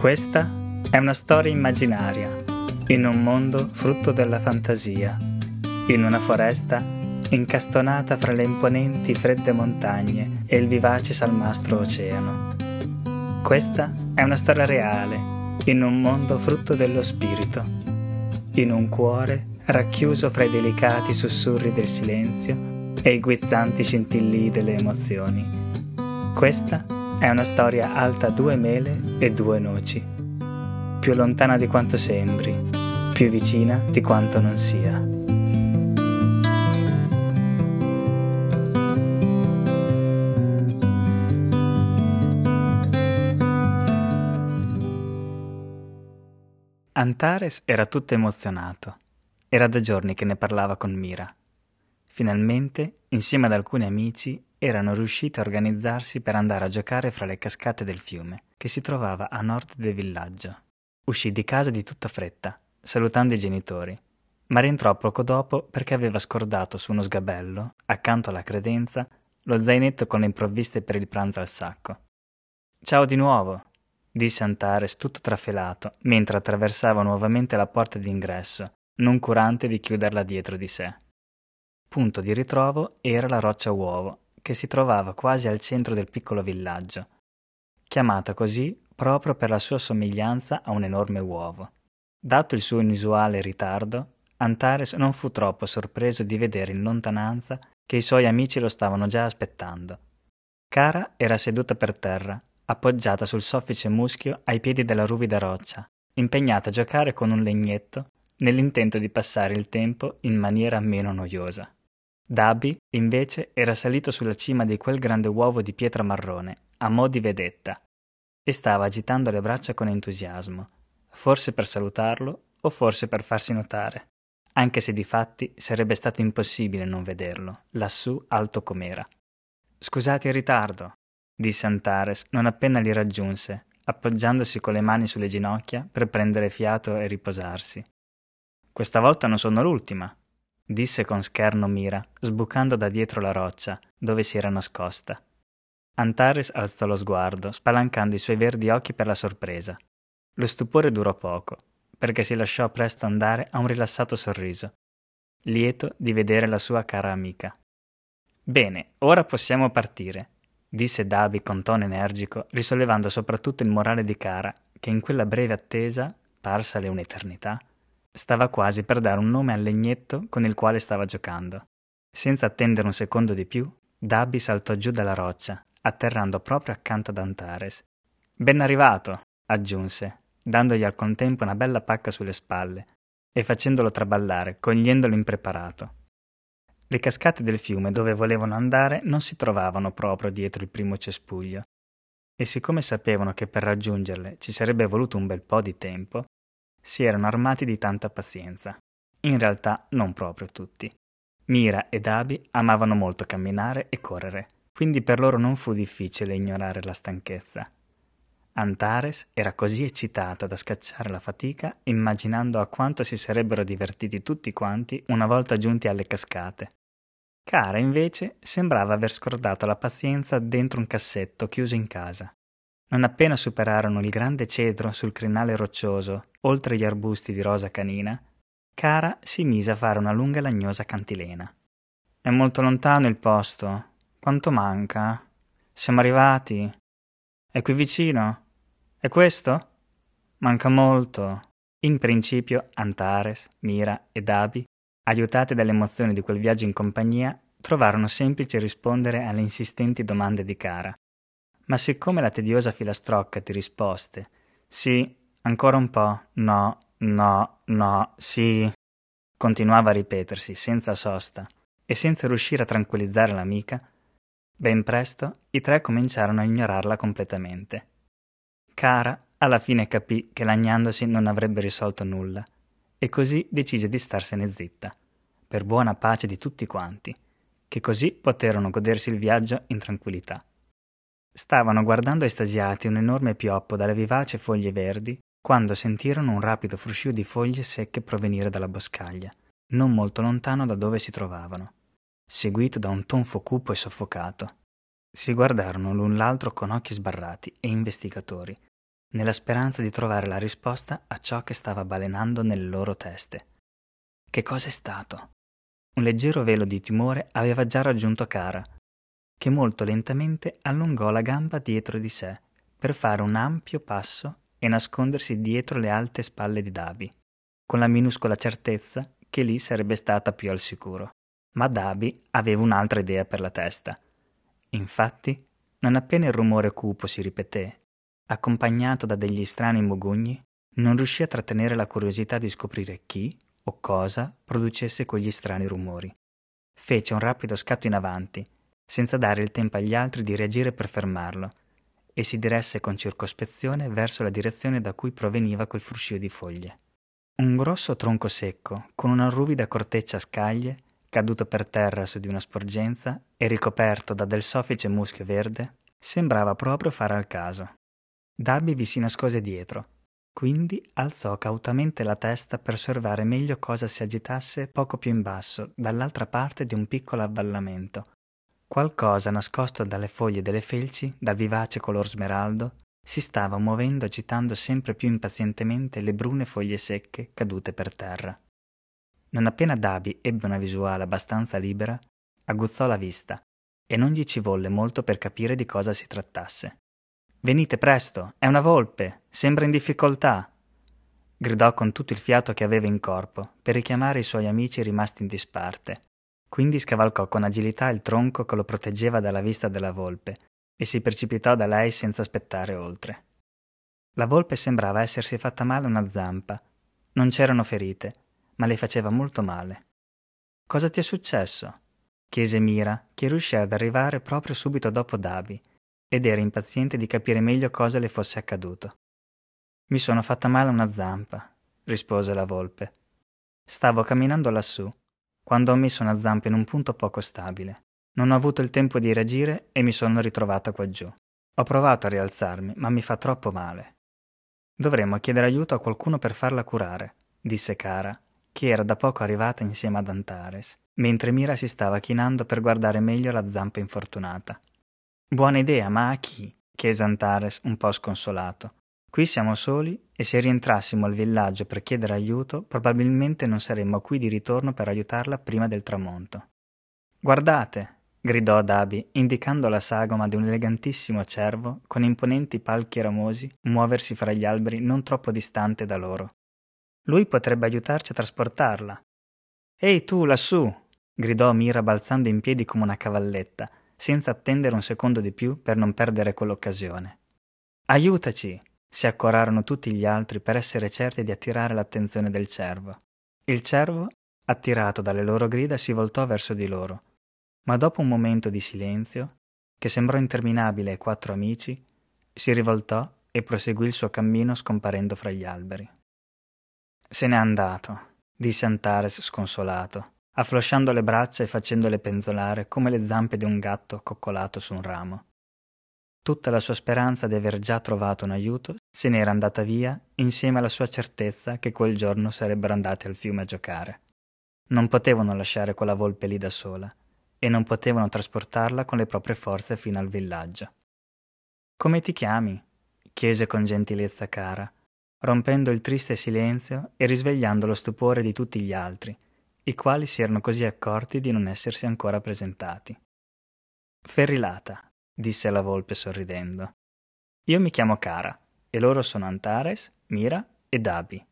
Questa è una storia immaginaria, in un mondo frutto della fantasia, in una foresta incastonata fra le imponenti fredde montagne e il vivace salmastro oceano. Questa è una storia reale, in un mondo frutto dello spirito, in un cuore racchiuso fra i delicati sussurri del silenzio e i guizzanti scintillii delle emozioni. Questa è una storia alta due mele e due noci, più lontana di quanto sembri, più vicina di quanto non sia. Antares era tutto emozionato. Era da giorni che ne parlava con Mira. Finalmente, insieme ad alcuni amici, erano riusciti a organizzarsi per andare a giocare fra le cascate del fiume, che si trovava a nord del villaggio. Uscì di casa di tutta fretta, salutando i genitori, ma rientrò poco dopo perché aveva scordato su uno sgabello, accanto alla credenza, lo zainetto con le improvviste per il pranzo al sacco. Ciao di nuovo, disse Antares tutto trafelato, mentre attraversava nuovamente la porta d'ingresso, non curante di chiuderla dietro di sé. Punto di ritrovo era la roccia uovo, che si trovava quasi al centro del piccolo villaggio, chiamata così proprio per la sua somiglianza a un enorme uovo. Dato il suo inusuale ritardo, Antares non fu troppo sorpreso di vedere in lontananza che i suoi amici lo stavano già aspettando. Cara era seduta per terra, appoggiata sul soffice muschio ai piedi della ruvida roccia, impegnata a giocare con un legnetto nell'intento di passare il tempo in maniera meno noiosa. Dabi, invece, era salito sulla cima di quel grande uovo di pietra marrone, a mo' di vedetta, e stava agitando le braccia con entusiasmo, forse per salutarlo o forse per farsi notare, anche se di fatti sarebbe stato impossibile non vederlo, lassù alto com'era. Scusate il ritardo, disse Antares non appena li raggiunse, appoggiandosi con le mani sulle ginocchia per prendere fiato e riposarsi. Questa volta non sono l'ultima, disse con scherno Mira, sbucando da dietro la roccia, dove si era nascosta. Antares alzò lo sguardo, spalancando i suoi verdi occhi per la sorpresa. Lo stupore durò poco, perché si lasciò presto andare a un rilassato sorriso, lieto di vedere la sua cara amica. Bene, ora possiamo partire, disse Davi con tono energico, risollevando soprattutto il morale di Cara, che in quella breve attesa, parsale un'eternità, Stava quasi per dare un nome al legnetto con il quale stava giocando. Senza attendere un secondo di più, Dabi saltò giù dalla roccia, atterrando proprio accanto ad Antares. Ben arrivato, aggiunse, dandogli al contempo una bella pacca sulle spalle e facendolo traballare, cogliendolo impreparato. Le cascate del fiume dove volevano andare non si trovavano proprio dietro il primo cespuglio, e siccome sapevano che per raggiungerle ci sarebbe voluto un bel po' di tempo, si erano armati di tanta pazienza. In realtà non proprio tutti. Mira ed Abi amavano molto camminare e correre, quindi per loro non fu difficile ignorare la stanchezza. Antares era così eccitato da scacciare la fatica, immaginando a quanto si sarebbero divertiti tutti quanti una volta giunti alle cascate. Cara, invece, sembrava aver scordato la pazienza dentro un cassetto chiuso in casa. Non appena superarono il grande cedro sul crinale roccioso, oltre gli arbusti di rosa canina, Cara si mise a fare una lunga lagnosa cantilena. È molto lontano il posto. Quanto manca? Siamo arrivati. È qui vicino? È questo? Manca molto. In principio Antares, Mira e Dabi, aiutati dalle emozioni di quel viaggio in compagnia, trovarono semplice rispondere alle insistenti domande di Cara ma siccome la tediosa filastrocca di risposte sì, ancora un po', no, no, no, sì, continuava a ripetersi senza sosta e senza riuscire a tranquillizzare l'amica, ben presto i tre cominciarono a ignorarla completamente. Cara alla fine capì che lagnandosi non avrebbe risolto nulla e così decise di starsene zitta, per buona pace di tutti quanti, che così poterono godersi il viaggio in tranquillità. Stavano guardando estasiati un enorme pioppo dalle vivaci foglie verdi quando sentirono un rapido fruscio di foglie secche provenire dalla boscaglia, non molto lontano da dove si trovavano, seguito da un tonfo cupo e soffocato. Si guardarono l'un l'altro con occhi sbarrati e investigatori, nella speranza di trovare la risposta a ciò che stava balenando nelle loro teste. Che cosa è stato? Un leggero velo di timore aveva già raggiunto Cara, che molto lentamente allungò la gamba dietro di sé per fare un ampio passo e nascondersi dietro le alte spalle di Dabi, con la minuscola certezza che lì sarebbe stata più al sicuro. Ma Dabi aveva un'altra idea per la testa. Infatti, non appena il rumore cupo si ripeté, accompagnato da degli strani mugugni, non riuscì a trattenere la curiosità di scoprire chi o cosa producesse quegli strani rumori. Fece un rapido scatto in avanti, senza dare il tempo agli altri di reagire per fermarlo, e si diresse con circospezione verso la direzione da cui proveniva quel fruscio di foglie. Un grosso tronco secco, con una ruvida corteccia a scaglie, caduto per terra su di una sporgenza e ricoperto da del soffice muschio verde, sembrava proprio fare al caso. Dabby vi si nascose dietro, quindi alzò cautamente la testa per osservare meglio cosa si agitasse poco più in basso, dall'altra parte di un piccolo avvallamento. Qualcosa nascosto dalle foglie delle felci, dal vivace color smeraldo, si stava muovendo agitando sempre più impazientemente le brune foglie secche cadute per terra. Non appena Dabi ebbe una visuale abbastanza libera, aguzzò la vista e non gli ci volle molto per capire di cosa si trattasse. Venite presto, è una volpe, sembra in difficoltà. Gridò con tutto il fiato che aveva in corpo per richiamare i suoi amici rimasti in disparte. Quindi scavalcò con agilità il tronco che lo proteggeva dalla vista della volpe e si precipitò da lei senza aspettare oltre. La volpe sembrava essersi fatta male una zampa. Non c'erano ferite, ma le faceva molto male. Cosa ti è successo? chiese Mira, che riuscì ad arrivare proprio subito dopo Dabi ed era impaziente di capire meglio cosa le fosse accaduto. Mi sono fatta male una zampa, rispose la volpe. Stavo camminando lassù, quando ho messo una zampa in un punto poco stabile. Non ho avuto il tempo di reagire e mi sono ritrovata qua giù. Ho provato a rialzarmi, ma mi fa troppo male. Dovremmo chiedere aiuto a qualcuno per farla curare, disse Cara, che era da poco arrivata insieme ad Antares, mentre Mira si stava chinando per guardare meglio la zampa infortunata. Buona idea, ma a chi? chiese Antares un po' sconsolato. Qui siamo soli e se rientrassimo al villaggio per chiedere aiuto, probabilmente non saremmo qui di ritorno per aiutarla prima del tramonto. Guardate, gridò Adabi, indicando la sagoma di un elegantissimo cervo con imponenti palchi ramosi muoversi fra gli alberi non troppo distante da loro. Lui potrebbe aiutarci a trasportarla. Ehi tu, lassù! gridò Mira balzando in piedi come una cavalletta senza attendere un secondo di più per non perdere quell'occasione. Aiutaci! Si accorarono tutti gli altri per essere certi di attirare l'attenzione del cervo. Il cervo, attirato dalle loro grida, si voltò verso di loro, ma dopo un momento di silenzio, che sembrò interminabile ai quattro amici, si rivoltò e proseguì il suo cammino scomparendo fra gli alberi. Se n'è andato, disse Antares sconsolato afflosciando le braccia e facendole penzolare come le zampe di un gatto accoccolato su un ramo. Tutta la sua speranza di aver già trovato un aiuto se n'era andata via insieme alla sua certezza che quel giorno sarebbero andati al fiume a giocare. Non potevano lasciare quella volpe lì da sola e non potevano trasportarla con le proprie forze fino al villaggio. Come ti chiami? chiese con gentilezza cara, rompendo il triste silenzio e risvegliando lo stupore di tutti gli altri, i quali si erano così accorti di non essersi ancora presentati. Ferrilata, disse la volpe sorridendo. Io mi chiamo Cara e loro sono Antares, Mira e Dabi.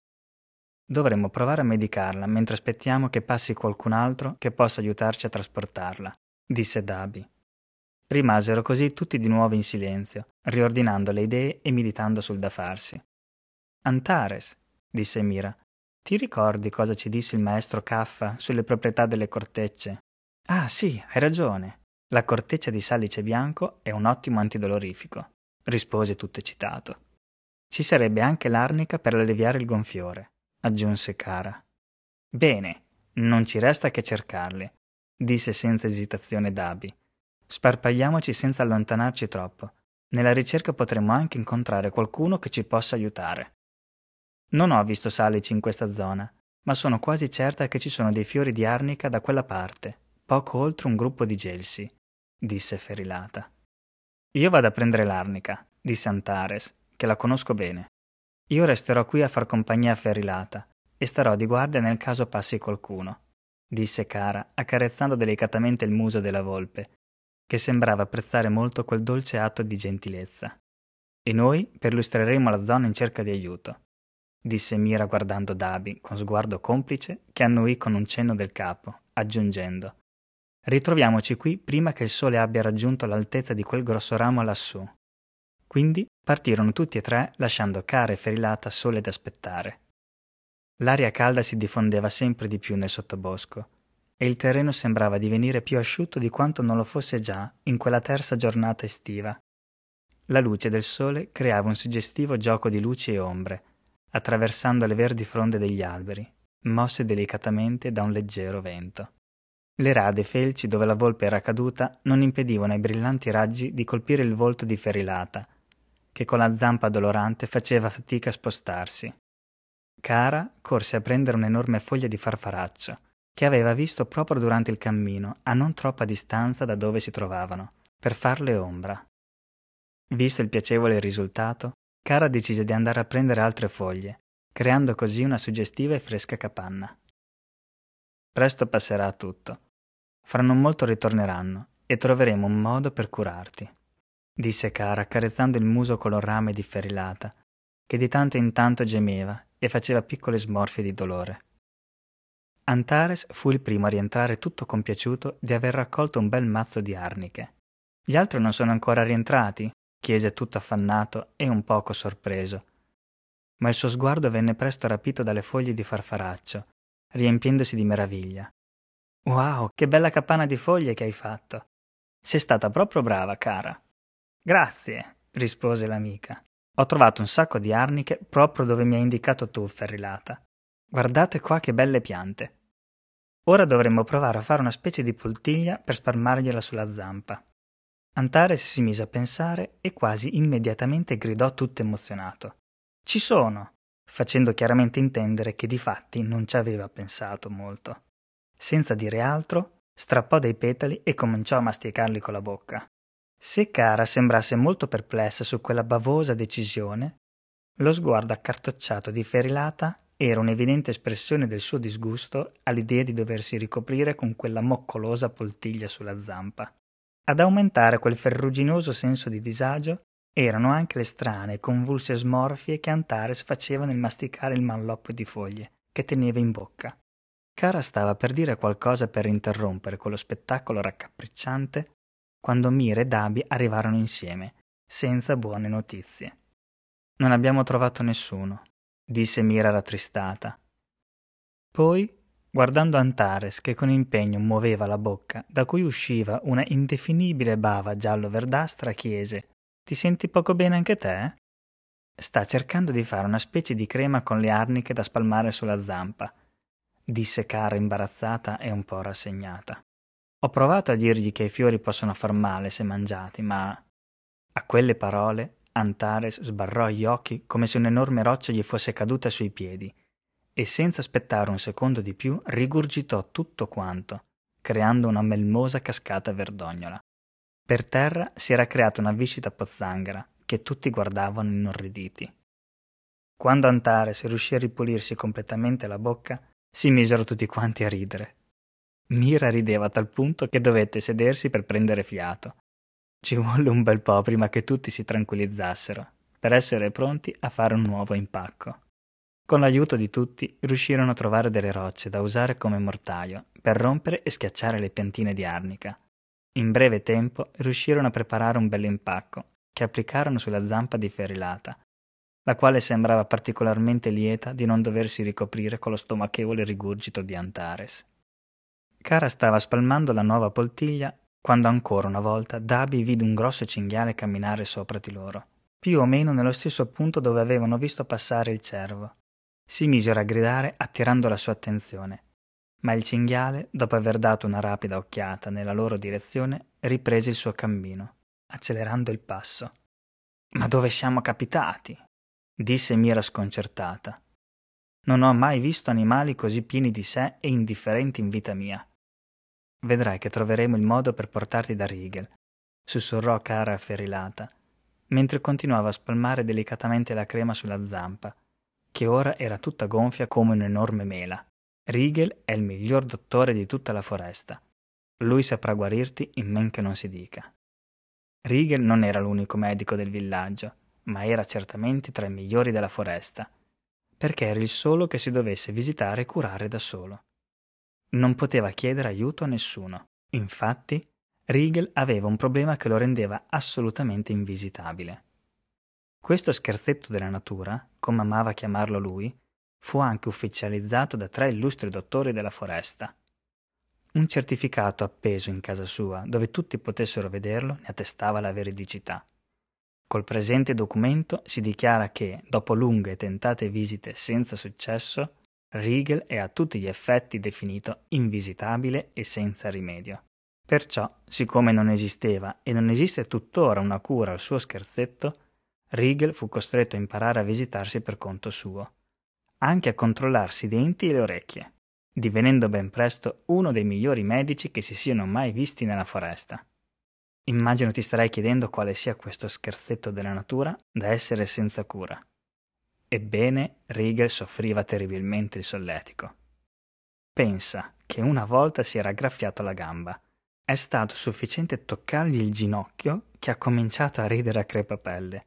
Dovremmo provare a medicarla mentre aspettiamo che passi qualcun altro che possa aiutarci a trasportarla, disse Dabi. Rimasero così tutti di nuovo in silenzio, riordinando le idee e meditando sul da farsi. Antares, disse Mira, ti ricordi cosa ci disse il maestro Caffa sulle proprietà delle cortecce? Ah, sì, hai ragione. La corteccia di salice bianco è un ottimo antidolorifico, rispose tutto eccitato. Ci sarebbe anche l'arnica per alleviare il gonfiore, aggiunse Cara. Bene, non ci resta che cercarle, disse senza esitazione Dabi. Sparpagliamoci senza allontanarci troppo. Nella ricerca potremmo anche incontrare qualcuno che ci possa aiutare. Non ho visto salici in questa zona, ma sono quasi certa che ci sono dei fiori di arnica da quella parte, poco oltre un gruppo di gelsi, disse Ferilata. Io vado a prendere l'arnica, disse Antares, che la conosco bene. Io resterò qui a far compagnia a Ferilata e starò di guardia nel caso passi qualcuno, disse Cara, accarezzando delicatamente il muso della volpe, che sembrava apprezzare molto quel dolce atto di gentilezza. E noi perlustreremo la zona in cerca di aiuto, disse Mira guardando Dabi con sguardo complice che annuì con un cenno del capo, aggiungendo Ritroviamoci qui prima che il sole abbia raggiunto l'altezza di quel grosso ramo lassù. Quindi partirono tutti e tre, lasciando Cara e Ferilata sole ad aspettare. L'aria calda si diffondeva sempre di più nel sottobosco e il terreno sembrava divenire più asciutto di quanto non lo fosse già in quella terza giornata estiva. La luce del sole creava un suggestivo gioco di luci e ombre, attraversando le verdi fronde degli alberi, mosse delicatamente da un leggero vento. Le rade felci dove la volpe era caduta non impedivano ai brillanti raggi di colpire il volto di Ferilata, che con la zampa dolorante faceva fatica a spostarsi. Cara corse a prendere un'enorme foglia di farfaraccio, che aveva visto proprio durante il cammino, a non troppa distanza da dove si trovavano, per farle ombra. Visto il piacevole risultato, Cara decise di andare a prendere altre foglie, creando così una suggestiva e fresca capanna. Presto passerà tutto. Fra non molto ritorneranno e troveremo un modo per curarti, disse Cara accarezzando il muso color rame di ferilata, che di tanto in tanto gemeva e faceva piccole smorfie di dolore. Antares fu il primo a rientrare tutto compiaciuto di aver raccolto un bel mazzo di arniche. Gli altri non sono ancora rientrati? chiese tutto affannato e un poco sorpreso. Ma il suo sguardo venne presto rapito dalle foglie di farfaraccio, riempiendosi di meraviglia. Wow, che bella capanna di foglie che hai fatto! Sei stata proprio brava, cara. Grazie, rispose l'amica. Ho trovato un sacco di arniche proprio dove mi hai indicato tu, Ferrilata. Guardate qua che belle piante. Ora dovremmo provare a fare una specie di poltiglia per spalmargliela sulla zampa. Antares si mise a pensare e quasi immediatamente gridò tutto emozionato. Ci sono! facendo chiaramente intendere che di fatti non ci aveva pensato molto. Senza dire altro, strappò dei petali e cominciò a masticarli con la bocca. Se Cara sembrasse molto perplessa su quella bavosa decisione, lo sguardo accartocciato di Ferilata era un'evidente espressione del suo disgusto all'idea di doversi ricoprire con quella moccolosa poltiglia sulla zampa. Ad aumentare quel ferruginoso senso di disagio erano anche le strane, convulse smorfie che Antares faceva nel masticare il malloppo di foglie che teneva in bocca. Cara stava per dire qualcosa per interrompere quello spettacolo raccapricciante quando Mira e Dabi arrivarono insieme, senza buone notizie. Non abbiamo trovato nessuno, disse Mira rattristata. Poi, guardando Antares che con impegno muoveva la bocca, da cui usciva una indefinibile bava giallo-verdastra, chiese: Ti senti poco bene anche te? Sta cercando di fare una specie di crema con le arniche da spalmare sulla zampa, disse Cara imbarazzata e un po' rassegnata. Ho provato a dirgli che i fiori possono far male se mangiati, ma. A quelle parole Antares sbarrò gli occhi come se un'enorme roccia gli fosse caduta sui piedi e senza aspettare un secondo di più rigurgitò tutto quanto, creando una melmosa cascata verdognola. Per terra si era creata una viscida pozzanghera che tutti guardavano inorriditi. Quando Antares riuscì a ripulirsi completamente la bocca, si misero tutti quanti a ridere. Mira rideva a tal punto che dovette sedersi per prendere fiato. Ci volle un bel po' prima che tutti si tranquillizzassero, per essere pronti a fare un nuovo impacco. Con l'aiuto di tutti riuscirono a trovare delle rocce da usare come mortaio per rompere e schiacciare le piantine di arnica. In breve tempo riuscirono a preparare un bell'impacco che applicarono sulla zampa di Ferilata, la quale sembrava particolarmente lieta di non doversi ricoprire con lo stomachevole rigurgito di Antares. Cara stava spalmando la nuova poltiglia quando ancora una volta Dabi vide un grosso cinghiale camminare sopra di loro, più o meno nello stesso punto dove avevano visto passare il cervo. Si misero a gridare attirando la sua attenzione, ma il cinghiale, dopo aver dato una rapida occhiata nella loro direzione, riprese il suo cammino, accelerando il passo. Ma dove siamo capitati? Disse Mira sconcertata. Non ho mai visto animali così pieni di sé e indifferenti in vita mia. Vedrai che troveremo il modo per portarti da Rigel, sussurrò cara afferrilata, mentre continuava a spalmare delicatamente la crema sulla zampa, che ora era tutta gonfia come un'enorme mela. Riegel è il miglior dottore di tutta la foresta. Lui saprà guarirti in men che non si dica. Riegel non era l'unico medico del villaggio, ma era certamente tra i migliori della foresta, perché era il solo che si dovesse visitare e curare da solo. Non poteva chiedere aiuto a nessuno. Infatti, Riegel aveva un problema che lo rendeva assolutamente invisitabile. Questo scherzetto della natura, come amava chiamarlo lui, fu anche ufficializzato da tre illustri dottori della foresta. Un certificato appeso in casa sua, dove tutti potessero vederlo, ne attestava la veridicità. Col presente documento si dichiara che, dopo lunghe e tentate visite senza successo, Riegel è a tutti gli effetti definito invisitabile e senza rimedio. Perciò, siccome non esisteva e non esiste tuttora una cura al suo scherzetto, Riegel fu costretto a imparare a visitarsi per conto suo, anche a controllarsi i denti e le orecchie, divenendo ben presto uno dei migliori medici che si siano mai visti nella foresta. Immagino ti starai chiedendo quale sia questo scherzetto della natura da essere senza cura. Ebbene, Riegel soffriva terribilmente il solletico. Pensa che una volta si era graffiato la gamba è stato sufficiente toccargli il ginocchio che ha cominciato a ridere a crepapelle.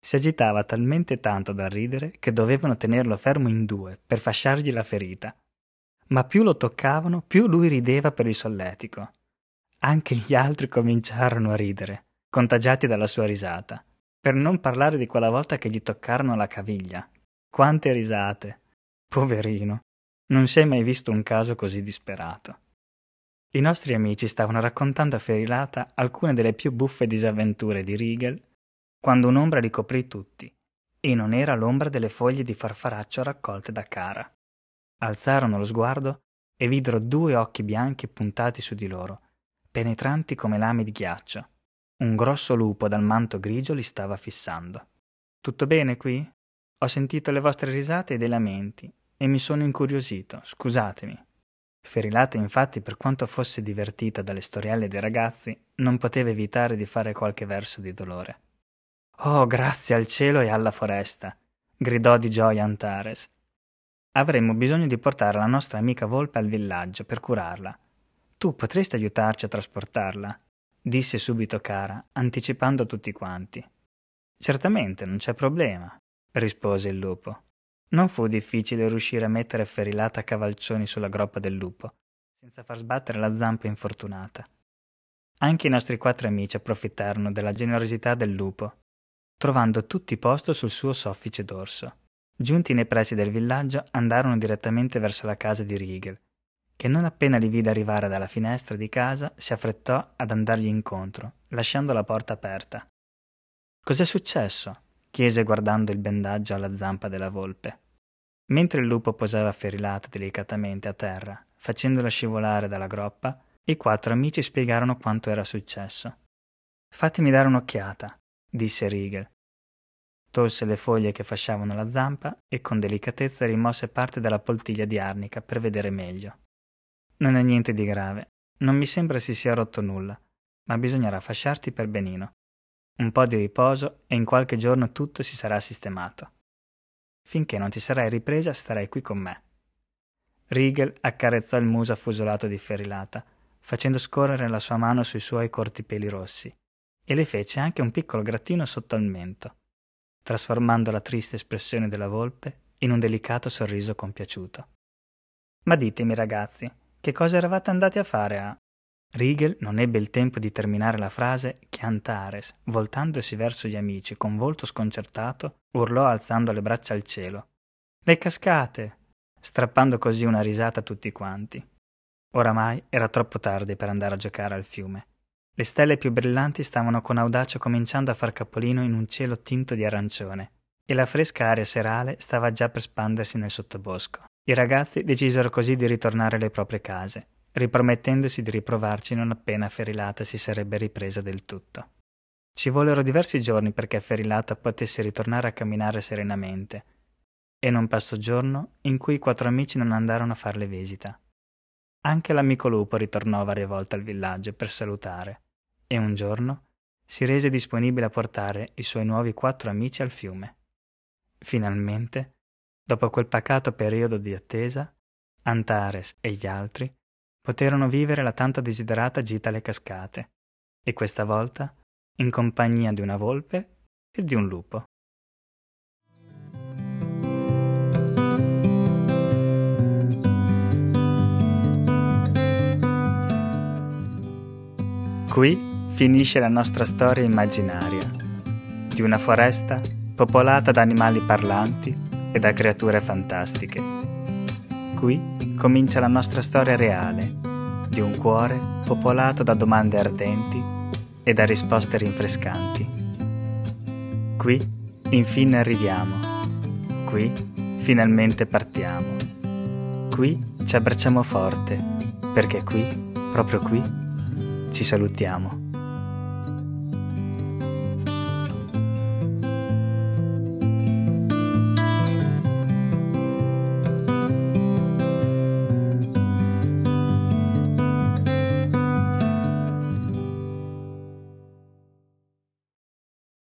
Si agitava talmente tanto da ridere che dovevano tenerlo fermo in due per fasciargli la ferita. Ma più lo toccavano, più lui rideva per il solletico. Anche gli altri cominciarono a ridere, contagiati dalla sua risata. Per non parlare di quella volta che gli toccarono la caviglia. Quante risate! Poverino, non si è mai visto un caso così disperato. I nostri amici stavano raccontando a Ferilata alcune delle più buffe disavventure di Riegel quando un'ombra li coprì tutti, e non era l'ombra delle foglie di farfaraccio raccolte da Cara. Alzarono lo sguardo e videro due occhi bianchi puntati su di loro, penetranti come lame di ghiaccio. Un grosso lupo dal manto grigio li stava fissando. Tutto bene qui? Ho sentito le vostre risate e dei lamenti e mi sono incuriosito, scusatemi. Ferilata, infatti, per quanto fosse divertita dalle storielle dei ragazzi, non poteva evitare di fare qualche verso di dolore. Oh, grazie al cielo e alla foresta! gridò di gioia Antares. Avremmo bisogno di portare la nostra amica volpe al villaggio per curarla. Tu potresti aiutarci a trasportarla? disse subito Cara, anticipando tutti quanti. Certamente, non c'è problema, rispose il lupo. Non fu difficile riuscire a mettere Ferilata a cavalcioni sulla groppa del lupo, senza far sbattere la zampa infortunata. Anche i nostri quattro amici approfittarono della generosità del lupo, trovando tutti posto sul suo soffice dorso. Giunti nei pressi del villaggio, andarono direttamente verso la casa di Riegel, che non appena li vide arrivare dalla finestra di casa, si affrettò ad andargli incontro, lasciando la porta aperta. Cos'è successo? chiese guardando il bendaggio alla zampa della volpe. Mentre il lupo posava ferilata delicatamente a terra, facendola scivolare dalla groppa, i quattro amici spiegarono quanto era successo. Fatemi dare un'occhiata, disse Riegel. Tolse le foglie che fasciavano la zampa e con delicatezza rimosse parte della poltiglia di arnica per vedere meglio. Non è niente di grave, non mi sembra si sia rotto nulla, ma bisognerà fasciarti per benino. Un po' di riposo e in qualche giorno tutto si sarà sistemato. Finché non ti sarai ripresa, starai qui con me. Riegel accarezzò il muso affusolato di Ferilata, facendo scorrere la sua mano sui suoi corti peli rossi, e le fece anche un piccolo grattino sotto al mento, trasformando la triste espressione della volpe in un delicato sorriso compiaciuto. Ma ditemi, ragazzi, che cosa eravate andati a fare a. Riegel non ebbe il tempo di terminare la frase che Antares, voltandosi verso gli amici con volto sconcertato, urlò alzando le braccia al cielo. Le cascate! strappando così una risata a tutti quanti. Oramai era troppo tardi per andare a giocare al fiume. Le stelle più brillanti stavano con audacia cominciando a far capolino in un cielo tinto di arancione, e la fresca aria serale stava già per spandersi nel sottobosco. I ragazzi decisero così di ritornare alle proprie case, ripromettendosi di riprovarci non appena Ferilata si sarebbe ripresa del tutto. Ci vollero diversi giorni perché Ferilata potesse ritornare a camminare serenamente, e non passò giorno in cui i quattro amici non andarono a farle visita. Anche l'amico lupo ritornò varie volte al villaggio per salutare, e un giorno, si rese disponibile a portare i suoi nuovi quattro amici al fiume. Finalmente, dopo quel pacato periodo di attesa, Antares e gli altri poterono vivere la tanto desiderata gita alle cascate, e questa volta in compagnia di una volpe e di un lupo. Qui finisce la nostra storia immaginaria di una foresta popolata da animali parlanti e da creature fantastiche. Qui comincia la nostra storia reale di un cuore popolato da domande ardenti e da risposte rinfrescanti. Qui infine arriviamo. Qui finalmente partiamo. Qui ci abbracciamo forte, perché qui, proprio qui, ci salutiamo.